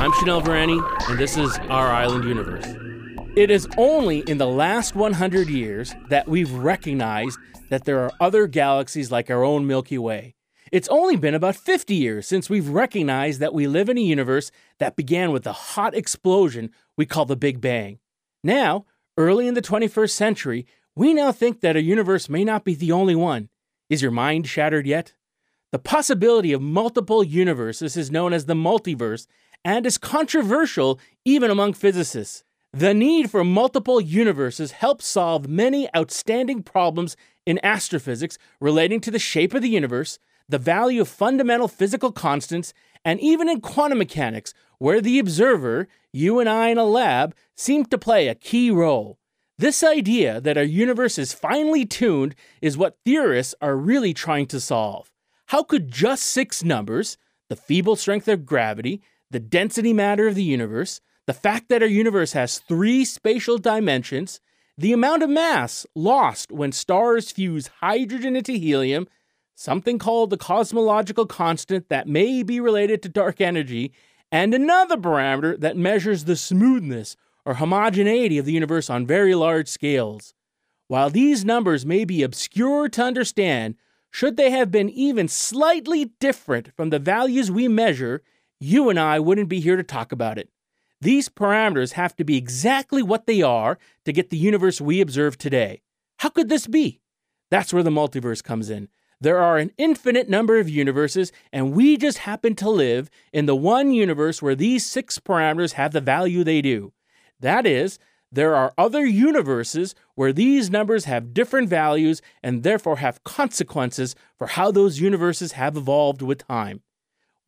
I'm Shanil Virani, and this is Our Island Universe. It is only in the last 100 years that we've recognized that there are other galaxies like our own Milky Way. It's only been about 50 years since we've recognized that we live in a universe that began with the hot explosion we call the Big Bang. Now, early in the 21st century, we now think that a universe may not be the only one. Is your mind shattered yet? The possibility of multiple universes is known as the multiverse and is controversial even among physicists. The need for multiple universes helps solve many outstanding problems in astrophysics relating to the shape of the universe, the value of fundamental physical constants, and even in quantum mechanics, where the observer, you and I in a lab, seem to play a key role. This idea that our universe is finely tuned is what theorists are really trying to solve. How could just six numbers, the feeble strength of gravity, the density matter of the universe, the fact that our universe has three spatial dimensions, the amount of mass lost when stars fuse hydrogen into helium, something called the cosmological constant that may be related to dark energy, and another parameter that measures the smoothness or homogeneity of the universe on very large scales. While these numbers may be obscure to understand, should they have been even slightly different from the values we measure, you and I wouldn't be here to talk about it. These parameters have to be exactly what they are to get the universe we observe today. How could this be? That's where the multiverse comes in. There are an infinite number of universes, and we just happen to live in the one universe where these six parameters have the value they do. That is, there are other universes where these numbers have different values and therefore have consequences for how those universes have evolved with time.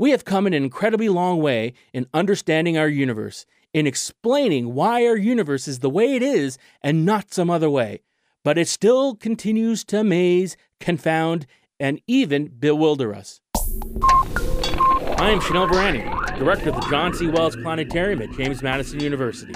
We have come an incredibly long way in understanding our universe, in explaining why our universe is the way it is and not some other way. But it still continues to amaze, confound, and even bewilder us. I am Shanil Virani, director of the John C. Wells Planetarium at James Madison University.